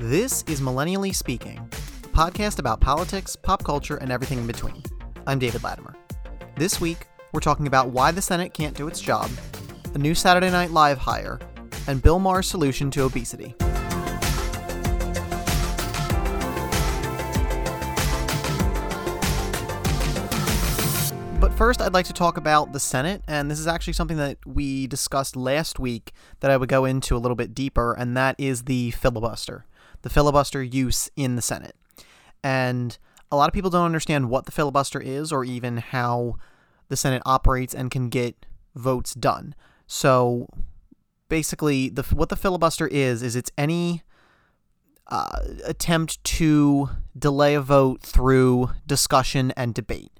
This is Millennially Speaking, a podcast about politics, pop culture, and everything in between. I'm David Latimer. This week, we're talking about why the Senate can't do its job, a new Saturday Night Live hire, and Bill Maher's solution to obesity. But first, I'd like to talk about the Senate, and this is actually something that we discussed last week that I would go into a little bit deeper, and that is the filibuster the filibuster use in the Senate. And a lot of people don't understand what the filibuster is or even how the Senate operates and can get votes done. So basically, the what the filibuster is is it's any uh, attempt to delay a vote through discussion and debate.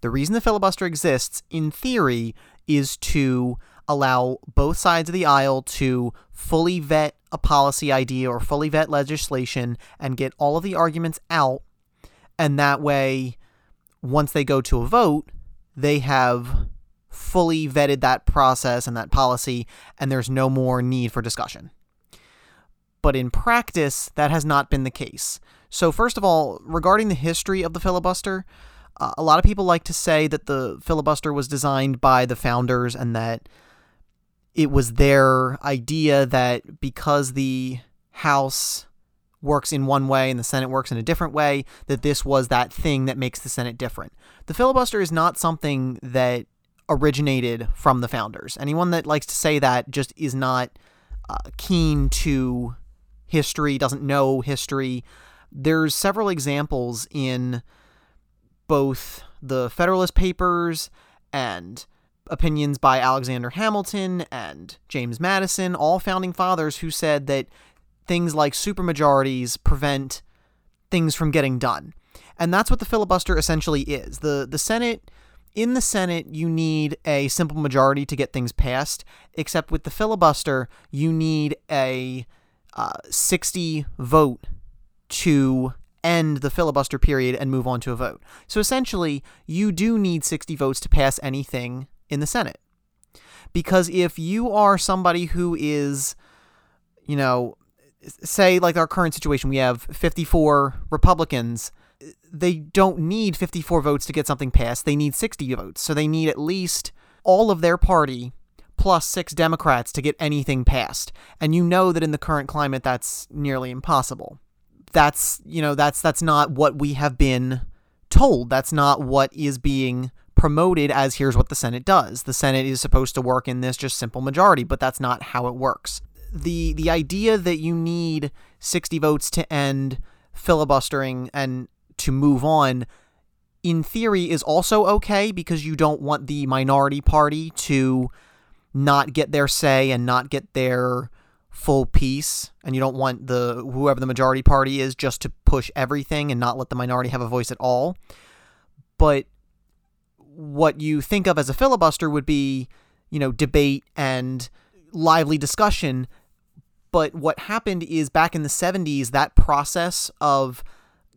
The reason the filibuster exists, in theory, is to allow both sides of the aisle to fully vet a policy idea or fully vet legislation and get all of the arguments out. And that way, once they go to a vote, they have fully vetted that process and that policy, and there's no more need for discussion. But in practice, that has not been the case. So, first of all, regarding the history of the filibuster, uh, a lot of people like to say that the filibuster was designed by the founders and that it was their idea that because the House works in one way and the Senate works in a different way, that this was that thing that makes the Senate different. The filibuster is not something that originated from the founders. Anyone that likes to say that just is not uh, keen to history, doesn't know history. There's several examples in both the Federalist Papers and opinions by Alexander Hamilton and James Madison, all founding fathers who said that things like supermajorities prevent things from getting done. And that's what the filibuster essentially is. The the Senate in the Senate, you need a simple majority to get things passed, except with the filibuster, you need a uh, 60 vote to end the filibuster period and move on to a vote. So essentially, you do need 60 votes to pass anything in the Senate. Because if you are somebody who is, you know, say like our current situation, we have 54 Republicans, they don't need 54 votes to get something passed. They need 60 votes. So they need at least all of their party plus six Democrats to get anything passed. And you know that in the current climate, that's nearly impossible. That's, you know, that's, that's not what we have been told. That's not what is being promoted as here's what the Senate does. The Senate is supposed to work in this just simple majority, but that's not how it works. The the idea that you need 60 votes to end filibustering and to move on in theory is also okay because you don't want the minority party to not get their say and not get their full piece and you don't want the whoever the majority party is just to push everything and not let the minority have a voice at all but what you think of as a filibuster would be, you know, debate and lively discussion. But what happened is back in the 70s, that process of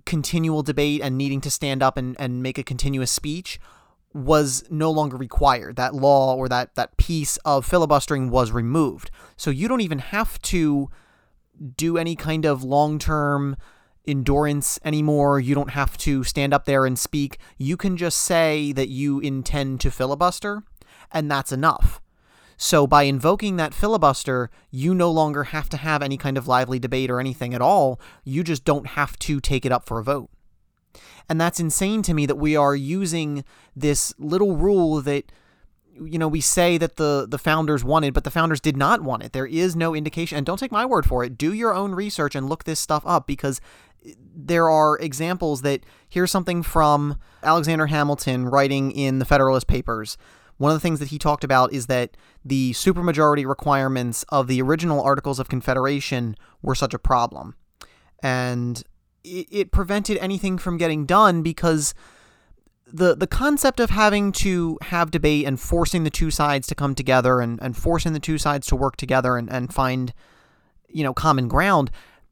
continual debate and needing to stand up and, and make a continuous speech was no longer required. That law or that, that piece of filibustering was removed. So you don't even have to do any kind of long term endurance anymore. You don't have to stand up there and speak. You can just say that you intend to filibuster, and that's enough. So, by invoking that filibuster, you no longer have to have any kind of lively debate or anything at all. You just don't have to take it up for a vote. And that's insane to me that we are using this little rule that you know we say that the the founders wanted but the founders did not want it there is no indication and don't take my word for it do your own research and look this stuff up because eh, there are examples that here's something from Alexander Hamilton writing in the Federalist Papers. One of the things that he talked about is that the supermajority requirements of the original Articles of Confederation were such a problem. And it, it prevented anything from getting done because the the concept of having to have debate and forcing the two sides to come together and, and forcing the two sides to work together and, and find you know common ground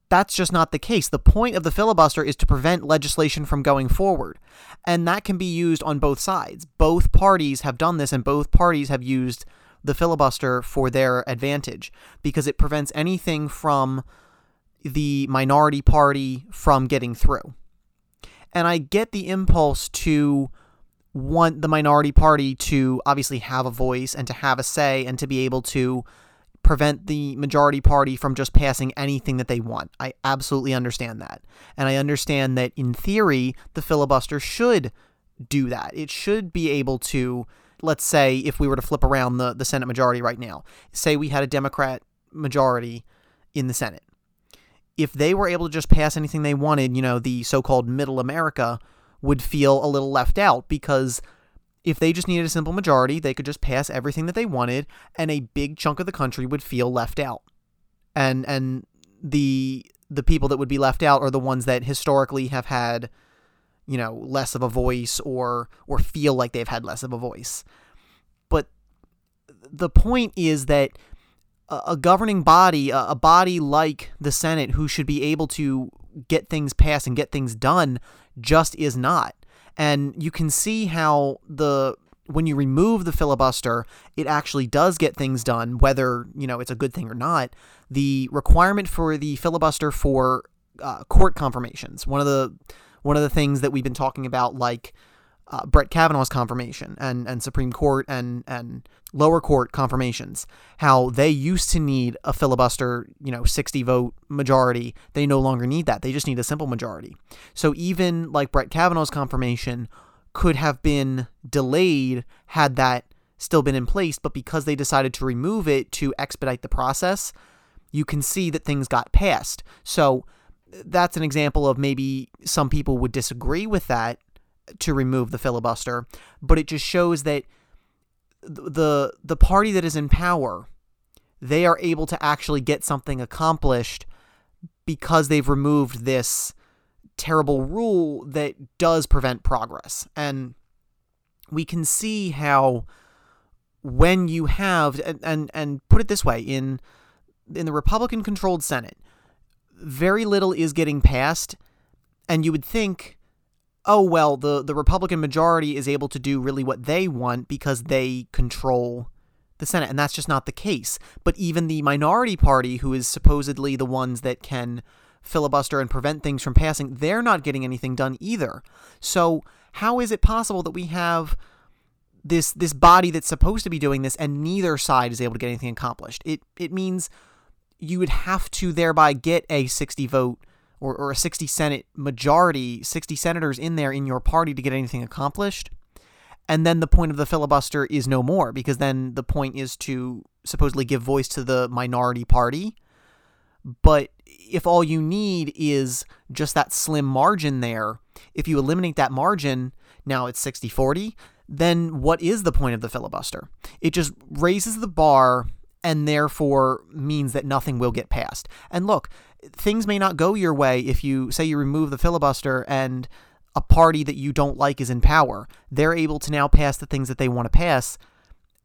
that's just not the case. The point of the filibuster is to prevent legislation from going forward. And that can be used on both sides. Both parties have done this, and both parties have used the filibuster for their advantage because it prevents anything from the minority party from getting through. And I get the impulse to want the minority party to obviously have a voice and to have a say and to be able to prevent the majority party from just passing anything that they want. I absolutely understand that. And I understand that in theory, the filibuster should do that. It should be able to, let's say, if we were to flip around the, the Senate majority right now, say we had a Democrat majority in the Senate. If they were able to just pass anything they wanted, you know, the so called middle America would feel a little left out because if they just needed a simple majority, they could just pass everything that they wanted and a big chunk of the country would feel left out. And and the the people that would be left out are the ones that historically have had you know less of a voice or or feel like they've had less of a voice. But the point is that a governing body, a body like the Senate, who should be able to get things passed and get things done, just is not. And you can see how the when you remove the filibuster, it actually does get things done, whether you know it's a good thing or not. The requirement for the filibuster for uh, court confirmations, one of the one of the things that we've been talking about, like uh, Brett Kavanaugh's confirmation and, and Supreme Court and, and lower court confirmations, how they used to need a filibuster, you know, 60 vote majority. They no longer need that. They just need a simple majority. So even like Brett Kavanaugh's confirmation could have been delayed had that still been in place, but because they decided to remove it to expedite the process, you can see that things got passed. So that's an example of maybe some people would disagree with that to remove the filibuster, but it just shows that the the party that is in power, they are able to actually get something accomplished because they've removed this terrible rule that does prevent progress. And we can see how when you have and and, and put it this way in in the Republican controlled Senate, very little is getting passed and you would think oh well the the Republican majority is able to do really what they want because they control the Senate and that's just not the case. But even the minority party who is supposedly the ones that can filibuster and prevent things from passing they're not getting anything done either. So how is it possible that we have this this body that's supposed to be doing this and neither side is able to get anything accomplished? It it means you would have to thereby get a 60 vote or, or a 60 Senate majority, 60 senators in there in your party to get anything accomplished. And then the point of the filibuster is no more because then the point is to supposedly give voice to the minority party. But if all you need is just that slim margin there, if you eliminate that margin, now it's 60 40, then what is the point of the filibuster? It just raises the bar and therefore means that nothing will get passed. And look, things may not go your way if you say you remove the filibuster and a party that you don't like is in power. They're able to now pass the things that they want to pass.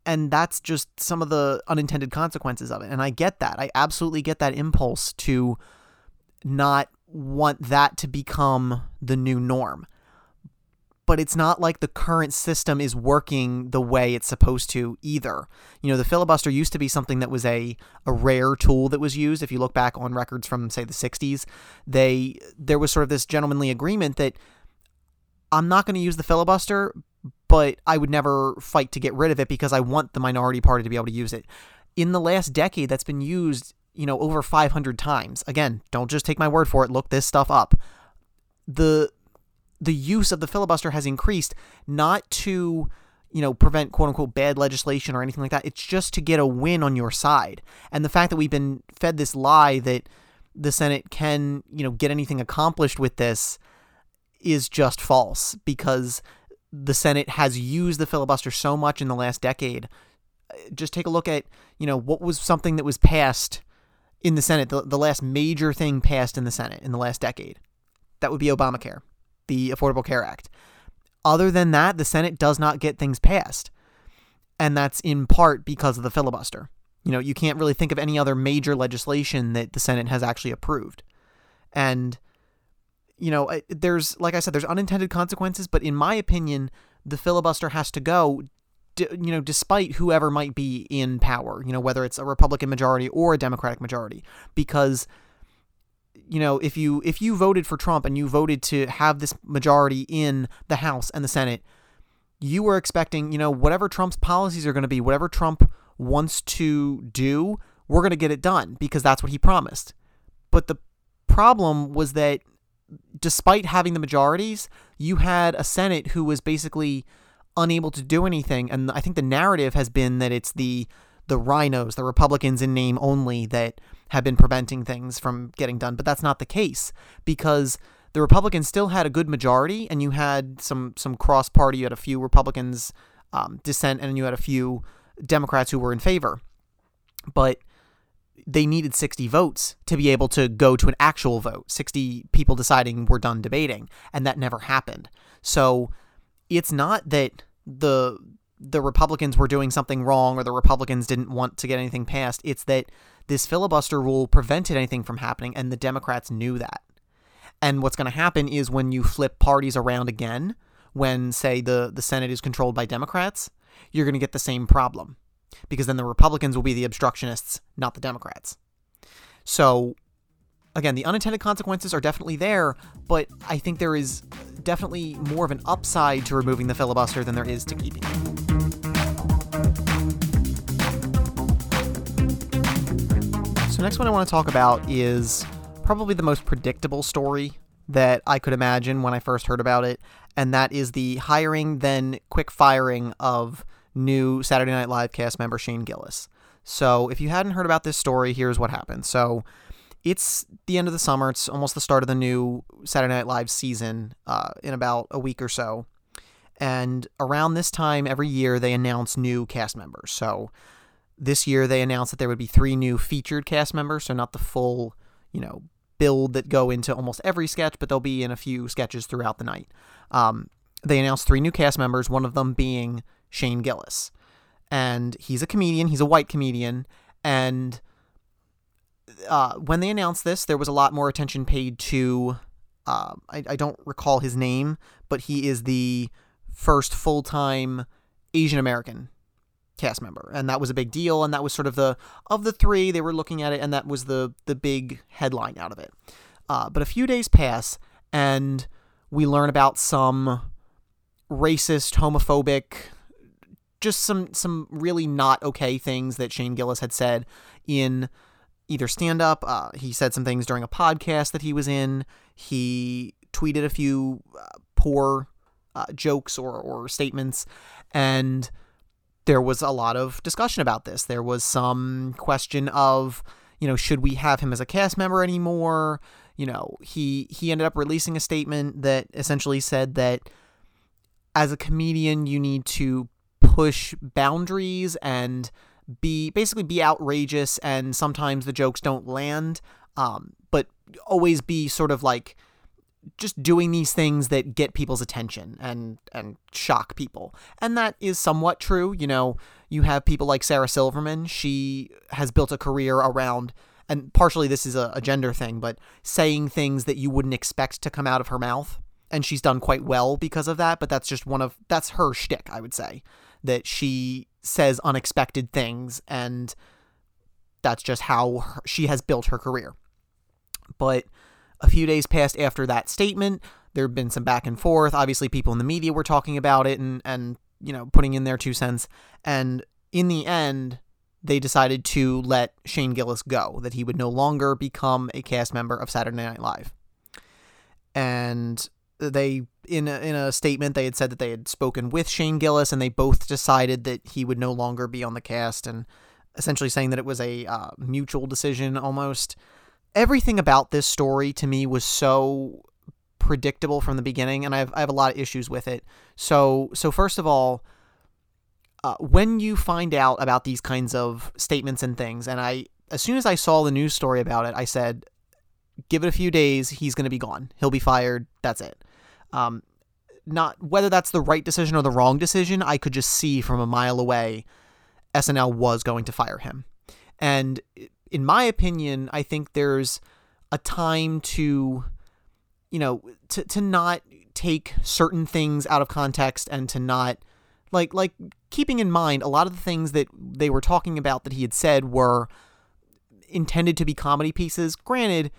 And that's just some of the unintended consequences of it. And I get that. I absolutely get that impulse to not want that to become the new norm but it's not like the current system is working the way it's supposed to either. You know, the filibuster used to be something that was a, a rare tool that was used. If you look back on records from say the 60s, they there was sort of this gentlemanly agreement that I'm not going to use the filibuster, but I would never fight to get rid of it because I want the minority party to be able to use it. In the last decade that's been used, you know, over 500 times. Again, don't just take my word for it, look this stuff up. The the use of the filibuster has increased not to you know prevent quote unquote bad legislation or anything like that. It's just to get a win on your side. And the fact that we've been fed this lie that the senate can you know get anything accomplished with this is just false because the senate has used the filibuster so much in the last decade. Just take a look at you know what was something that was passed in the senate the, the last major thing passed in the senate in the last decade. That would be obamacare the Affordable Care Act. Other than that, the Senate does not get things passed. And that's in part because of the filibuster. You know, you can't really think of any other major legislation that the Senate has actually approved. And, you know, there's, like I said, there's unintended consequences, but in my opinion, the filibuster has to go, you know, despite whoever might be in power, you know, whether it's a Republican majority or a Democratic majority, because you know, if you if you voted for Trump and you voted to have this majority in the House and the Senate, you were expecting, you know, whatever Trump's policies are going to be, whatever Trump wants to do, we're going to get it done because that's what he promised. But the problem was that despite having the majorities, you had a Senate who was basically unable to do anything. And I think the narrative has been that it's the the RINOs, the Republicans in name only, that have been preventing things from getting done. But that's not the case because the Republicans still had a good majority, and you had some some cross party. You had a few Republicans um, dissent, and you had a few Democrats who were in favor. But they needed 60 votes to be able to go to an actual vote 60 people deciding we're done debating and that never happened so it's not that the the republicans were doing something wrong or the republicans didn't want to get anything passed it's that this filibuster rule prevented anything from happening and the democrats knew that and what's going to happen is when you flip parties around again when say the the senate is controlled by democrats you're going to get the same problem because then the Republicans will be the obstructionists, not the Democrats. So, again, the unintended consequences are definitely there, but I think there is definitely more of an upside to removing the filibuster than there is to keeping it. So, next one I want to talk about is probably the most predictable story that I could imagine when I first heard about it, and that is the hiring then quick firing of new Saturday Night Live cast member Shane Gillis. So, if you hadn't heard about this story, here's what happened. So, it's the end of the summer. It's almost the start of the new Saturday Night Live season uh, in about a week or so. And around this time every year, they announce new cast members. So, this year they announced that there would be three new featured cast members. So, not the full, you know, build that go into almost every sketch, but they'll be in a few sketches throughout the night. Um, they announced three new cast members, one of them being Shane Gillis. And he's a comedian, he's a white comedian. And uh, when they announced this, there was a lot more attention paid to. Uh, I, I don't recall his name, but he is the first full time Asian American cast member, and that was a big deal. And that was sort of the of the three they were looking at it, and that was the the big headline out of it. Uh, but a few days pass, and we learn about some racist, homophobic, just some some really not okay things that Shane Gillis had said in either stand up. Uh, he said some things during a podcast that he was in. He tweeted a few uh, poor uh, jokes or or statements, and there was a lot of discussion about this. There was some question of you know should we have him as a cast member anymore? You know he he ended up releasing a statement that essentially said that as a comedian you need to push boundaries and be basically be outrageous and sometimes the jokes don't land um, but always be sort of like just doing these things that get people's attention and and shock people. And that is somewhat true. You know you have people like sarah silverman. She has built a career around and partially this is a, a gender thing but saying things that you wouldn't expect to come out of her mouth. And she's done quite well because of that but that's just one of that's her shtick i would say that she says unexpected things, and that's just how her, she has built her career. But a few days passed after that statement. There had been some back and forth. Obviously, people in the media were talking about it and, and you know, putting in their two cents. And in the end, they decided to let Shane Gillis go, that he would no longer become a cast member of Saturday Night Live. And they in a, in a statement they had said that they had spoken with Shane Gillis and they both decided that he would no longer be on the cast and essentially saying that it was a uh, mutual decision almost. Everything about this story to me was so predictable from the beginning and I have, I have a lot of issues with it. So so first of all, uh, when you find out about these kinds of statements and things and I as soon as I saw the news story about it, I said give it a few days, he's going to be gone. He'll be fired. That's it. Um, not whether that's the right decision or the wrong decision, I could just see from a mile away SNL was going to fire him. And in my opinion, I think there's a time to, you know, to, to not take certain things out of context and to not like like keeping in mind a lot of the things that they were talking about that he had said were intended to be comedy pieces. Granted,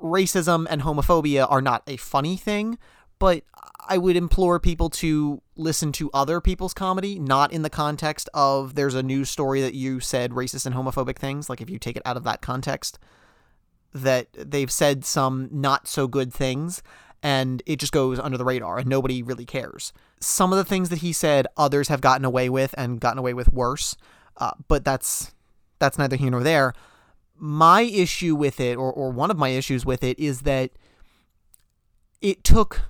racism and homophobia are not a funny thing, but I would implore people to listen to other people's comedy, not in the context of there's a news story that you said racist and homophobic things. Like if you take it out of that context, that they've said some not so good things and it just goes under the radar and nobody really cares. Some of the things that he said, others have gotten away with and gotten away with worse, uh, but that's that's neither here nor there. My issue with it, or, or one of my issues with it, is that it took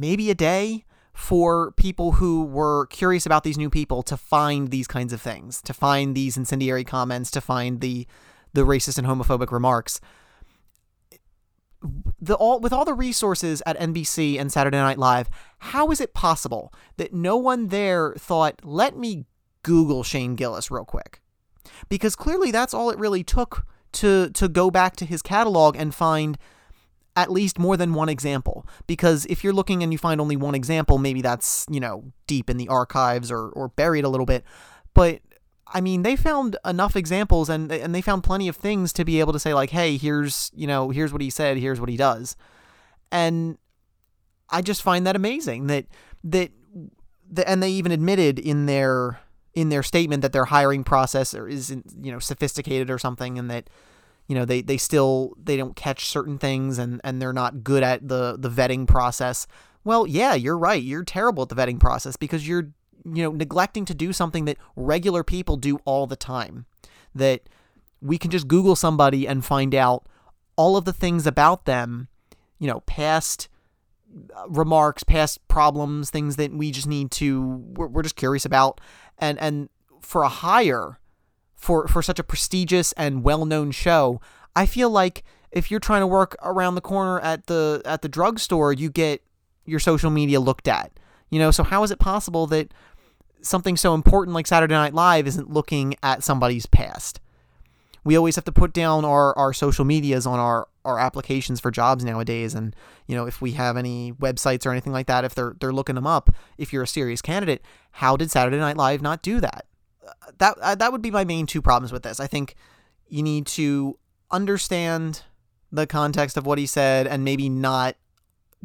maybe a day for people who were curious about these new people to find these kinds of things, to find these incendiary comments, to find the the racist and homophobic remarks. The all with all the resources at NBC and Saturday Night Live, how is it possible that no one there thought, "Let me Google Shane Gillis real quick"? Because clearly that's all it really took to to go back to his catalog and find at least more than one example. Because if you're looking and you find only one example, maybe that's, you know, deep in the archives or, or buried a little bit. But I mean, they found enough examples and and they found plenty of things to be able to say like, "Hey, here's, you know, here's what he said, here's what he does." And I just find that amazing that that the, and they even admitted in their in their statement that their hiring process isn't you know sophisticated or something and that you know they they still they don't catch certain things and and they're not good at the the vetting process. Well yeah you're right. You're terrible at the vetting process because you're you know neglecting to do something that regular people do all the time. That we can just google somebody and find out all of the things about them you know past uh, remarks past problems things that we just need to we're, we're just curious about. And and for a hire for for such a prestigious and well-known show, I feel like if you're trying to work around the corner at the at the drugstore, you get your social media looked at. You know, so how is it possible that something so important like Saturday Night Live isn't looking at somebody's past? We always have to put down our, our social medias on our, our applications for jobs nowadays and you know if we have any websites or anything like that if they're they're looking them up if you're a serious candidate how did Saturday Night Live not do that that uh, that would be my main two problems with this. I think you need to understand the context of what he said and maybe not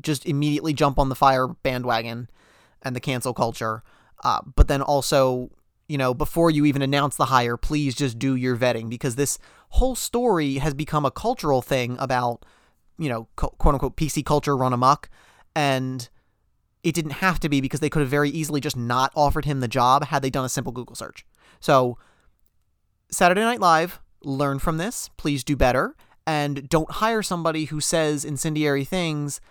just immediately jump on the fire bandwagon and the cancel culture. Uh, but then also, you know, before you even announce the hire, please just do your vetting because this whole story has become a cultural thing about, you know, quote unquote PC culture run amok. And it didn't have to be because they could have very easily just not offered him the job had they done a simple Google search. So, Saturday Night Live, learn from this. Please do better. And don't hire somebody who says incendiary things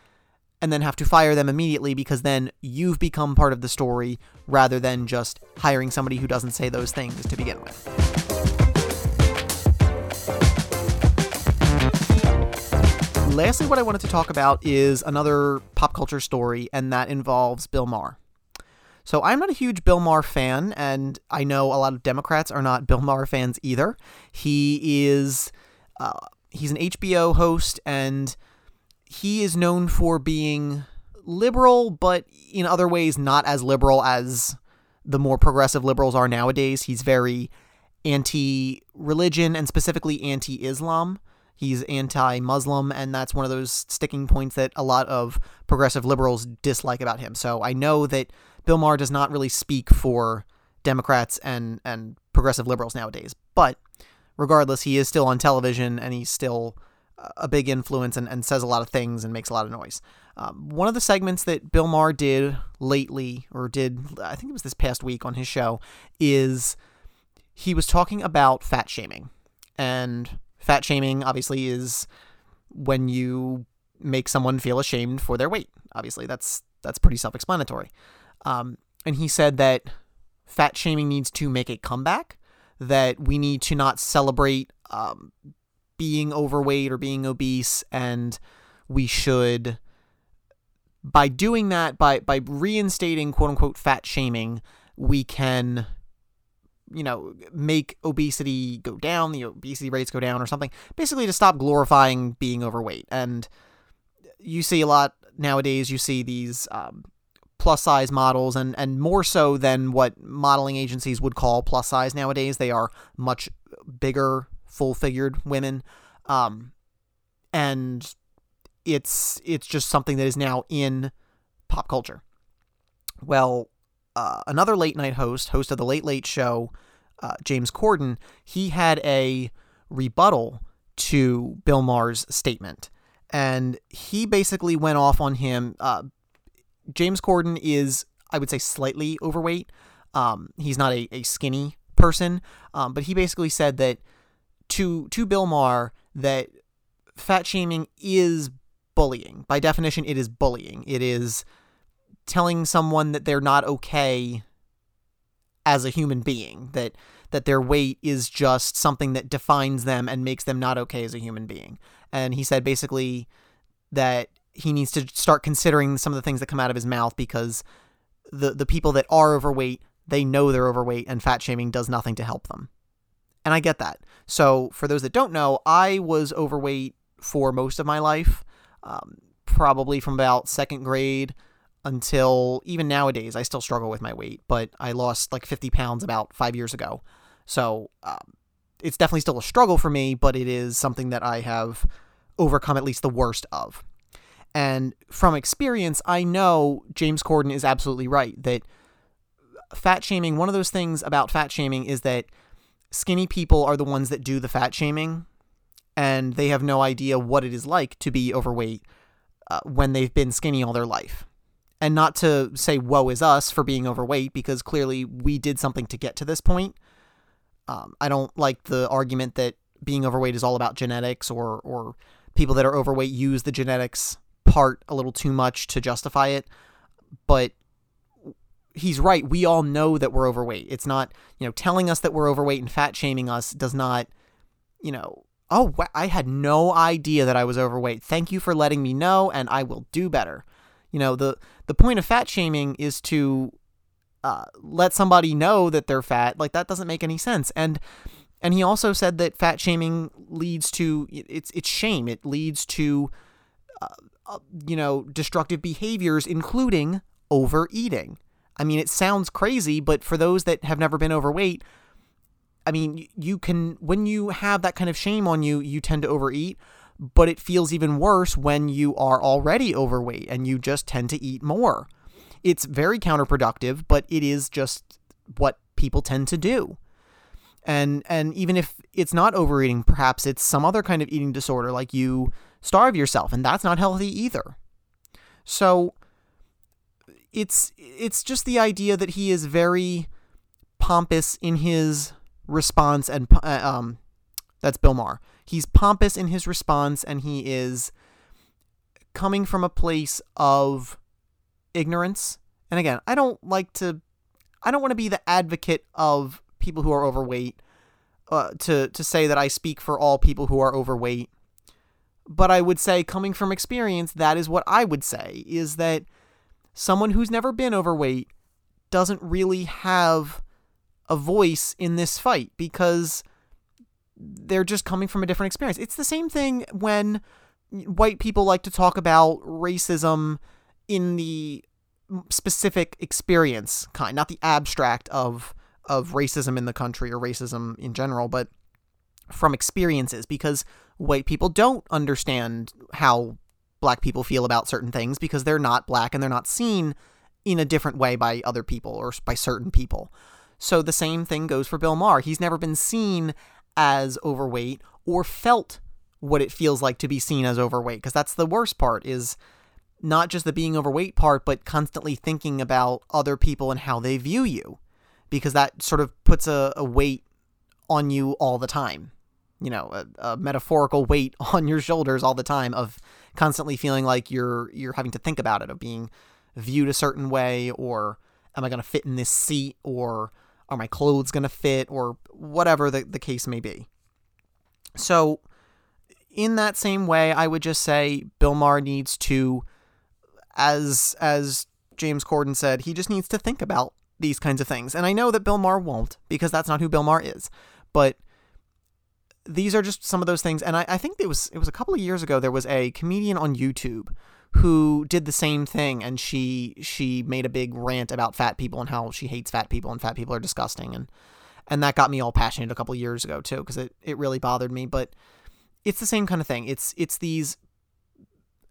and then have to fire them immediately because then you've become part of the story rather than just hiring somebody who doesn't say those things to begin with. Lastly, what I wanted to talk about is another pop culture story, and that involves Bill Maher. So I'm not a huge Bill Maher fan, and I know a lot of Democrats are not Bill Maher fans either. He is uh, he's an HBO host, and he is known for being liberal, but in other ways not as liberal as the more progressive liberals are nowadays. He's very anti-religion and specifically anti-Islam. He's anti-Muslim, and that's one of those sticking points that a lot of progressive liberals dislike about him. So I know that Bill Maher does not really speak for Democrats and and progressive liberals nowadays. But regardless, he is still on television and he's still a big influence and, and says a lot of things and makes a lot of noise. Um, one of the segments that Bill Maher did lately, or did, I think it was this past week on his show, is he was talking about fat shaming. And fat shaming, obviously, is when you make someone feel ashamed for their weight. Obviously, that's that's pretty self-explanatory. Um, and he said that fat shaming needs to make a comeback, that we need to not celebrate um, being overweight or being obese, and we should, by doing that, by, by reinstating quote unquote fat shaming, we can you know, make obesity go down, the obesity rates go down or something. Basically to stop glorifying being overweight. And you see a lot nowadays, you see these um, plus size models and and more so than what modeling agencies would call plus size nowadays they are much bigger full figured women um, and it's it's just something that is now in pop culture. Well, uh, another late night host, host of the Late Late Show, uh, James Corden, he had a rebuttal to Bill Maher's statement, and he basically went off on him. Uh, James Corden is, I would say, slightly overweight. Um, he's not a, a skinny person, um, but he basically said that to to Bill Maher that fat shaming is bullying. By definition, it is bullying. It is telling someone that they're not okay as a human being, that that their weight is just something that defines them and makes them not okay as a human being. And he said basically that he needs to start considering some of the things that come out of his mouth because the the people that are overweight, they know they're overweight and fat shaming does nothing to help them. And I get that. So for those that don't know, I was overweight for most of my life, um, probably from about second grade until even nowadays. I still struggle with my weight, but I lost like 50 pounds about five years ago. So um, it's definitely still a struggle for me, but it is something that I have overcome at least the worst of. And from experience, I know James Corden is absolutely right that fat shaming, one of those things about fat shaming is that skinny people are the ones that do the fat shaming and they have no idea what it is like to be overweight uh, when they've been skinny all their life. And not to say woe is us for being overweight because clearly we did something to get to this point. Um, I don't like the argument that being overweight is all about genetics or or people that are overweight use the genetics part a little too much to justify it. But he's right. We all know that we're overweight. It's not, you know, telling us that we're overweight and fat shaming us does not, you know, oh, I had no idea that I was overweight. Thank you for letting me know and I will do better. You know, the the point of fat shaming is to uh, let somebody know that they're fat. Like that doesn't make any sense. And and he also said that fat shaming leads to it's it's shame. It leads to uh, uh, you know destructive behaviors, including overeating. I mean, it sounds crazy, but for those that have never been overweight, I mean, you can when you have that kind of shame on you, you tend to overeat. But it feels even worse when you are already overweight and you just tend to eat more. It's very counterproductive, but it is just what people tend to do and and even if it's not overeating perhaps it's some other kind of eating disorder like you starve yourself and that's not healthy either so it's it's just the idea that he is very pompous in his response and uh, um that's Bill Maher. He's pompous in his response and he is coming from a place of ignorance. And again, I don't like to I don't want to be the advocate of people who are overweight uh, to to say that I speak for all people who are overweight. But I would say coming from experience that is what I would say is that someone who's never been overweight doesn't really have a voice in this fight because they're just coming from a different experience. It's the same thing when white people like to talk about racism in the specific experience kind, not the abstract of of racism in the country or racism in general, but from experiences because white people don't understand how black people feel about certain things because they're not black and they're not seen in a different way by other people or by certain people. So the same thing goes for Bill Maher. He's never been seen as overweight or felt what it feels like to be seen as overweight because that's the worst part is not just the being overweight part but constantly thinking about other people and how they view you because that sort of puts a, a weight on you all the time. You know, a, a, metaphorical weight on your shoulders all the time of constantly feeling like you're you're having to think about it, of being viewed a certain way, or am I going to fit in this seat, or are my clothes going to fit, or whatever the, the case may be. So, in that same way, I would just say Bill Maher needs to, as as James Corden said, he just needs to think about these kinds of things. And I know that Bill Maher won't because that's not who Bill Maher is. But these are just some of those things. And I, I think it was it was a couple of years ago there was a comedian on YouTube who did the same thing and she she made a big rant about fat people and how she hates fat people and fat people are disgusting and and that got me all passionate a couple years ago too because it, it really bothered me but it's the same kind of thing. It's it's these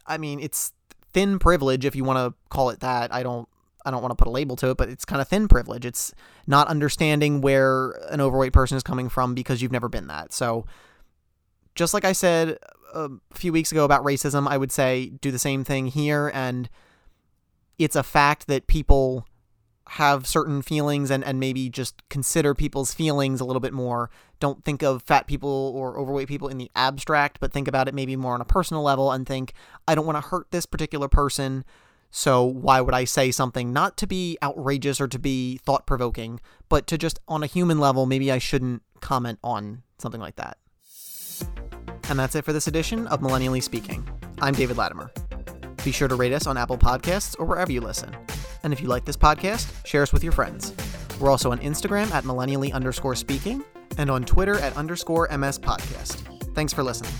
I mean, it's thin privilege if you want to call it that. I don't I don't want to put a label to it, but it's kind of thin privilege. It's not understanding where an overweight person is coming from because you've never been that. So just like I said a few weeks ago about racism, I would say do the same thing here and it's a fact that people have certain feelings and, and maybe just consider people's feelings a little bit more. Don't think of fat people or overweight people in the abstract, but think about it maybe more on a personal level and think, I don't want to hurt this particular person. So why would I say something not to be outrageous or to be thought provoking, but to just on a human level, maybe I shouldn't comment on something like that. And that's it for this edition of Millennially Speaking. I'm David Latimer. Be sure to rate us on Apple Podcasts or wherever you listen. And if you like this podcast, share us with your friends. We're also on Instagram at millennially underscore speaking and on Twitter at underscore MS podcast. Thanks for listening.